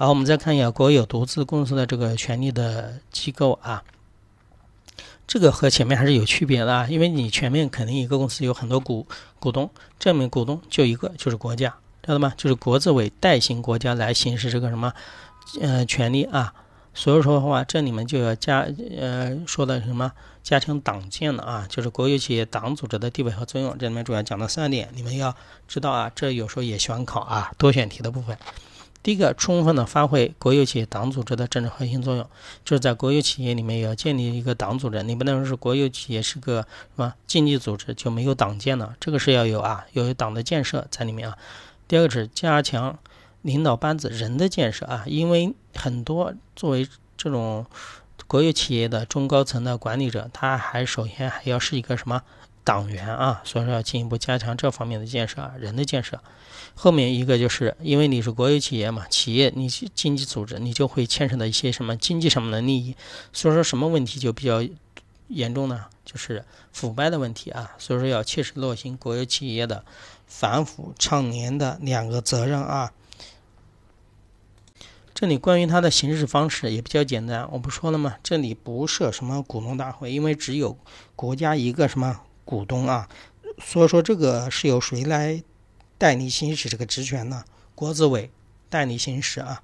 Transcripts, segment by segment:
好，我们再看一下国有独资公司的这个权利的机构啊，这个和前面还是有区别的啊，因为你前面肯定一个公司有很多股股东，这面股东就一个，就是国家，知道吗？就是国资委代行国家来行使这个什么呃权利啊。所以说的话，这里面就要加呃说的什么加强党建的啊，就是国有企业党组织的地位和作用。这里面主要讲了三点，你们要知道啊，这有时候也喜欢考啊，多选题的部分。第一个，充分的发挥国有企业党组织的政治核心作用，就是在国有企业里面也要建立一个党组织，你不能说是国有企业是个什么经济组织就没有党建了，这个是要有啊，要有党的建设在里面啊。第二个是加强。领导班子人的建设啊，因为很多作为这种国有企业的中高层的管理者，他还首先还要是一个什么党员啊，所以说要进一步加强这方面的建设啊，人的建设。后面一个就是因为你是国有企业嘛，企业你是经济组织，你就会牵扯到一些什么经济上面的利益，所以说什么问题就比较严重呢？就是腐败的问题啊，所以说要切实落实国有企业的反腐倡廉的两个责任啊。这里关于它的行事方式也比较简单，我不说了吗？这里不设什么股东大会，因为只有国家一个什么股东啊，所以说这个是由谁来代理行使这个职权呢？国资委代理行使啊。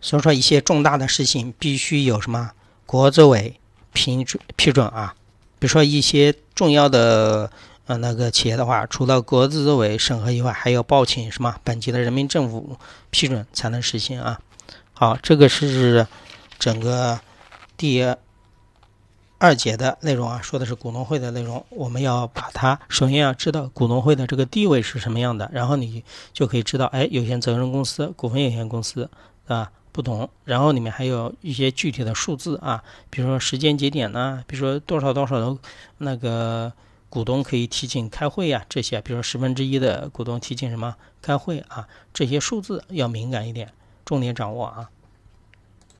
所以说一些重大的事情必须有什么国资委批准批准啊。比如说一些重要的呃那个企业的话，除了国资委审核以外，还要报请什么本级的人民政府批准才能实行啊。好，这个是整个第二节的内容啊，说的是股东会的内容。我们要把它首先要知道股东会的这个地位是什么样的，然后你就可以知道，哎，有限责任公司、股份有限公司啊不同。然后里面还有一些具体的数字啊，比如说时间节点呢，比如说多少多少的那个股东可以提请开会呀，这些，比如说十分之一的股东提请什么开会啊，这些数字要敏感一点。重点掌握啊。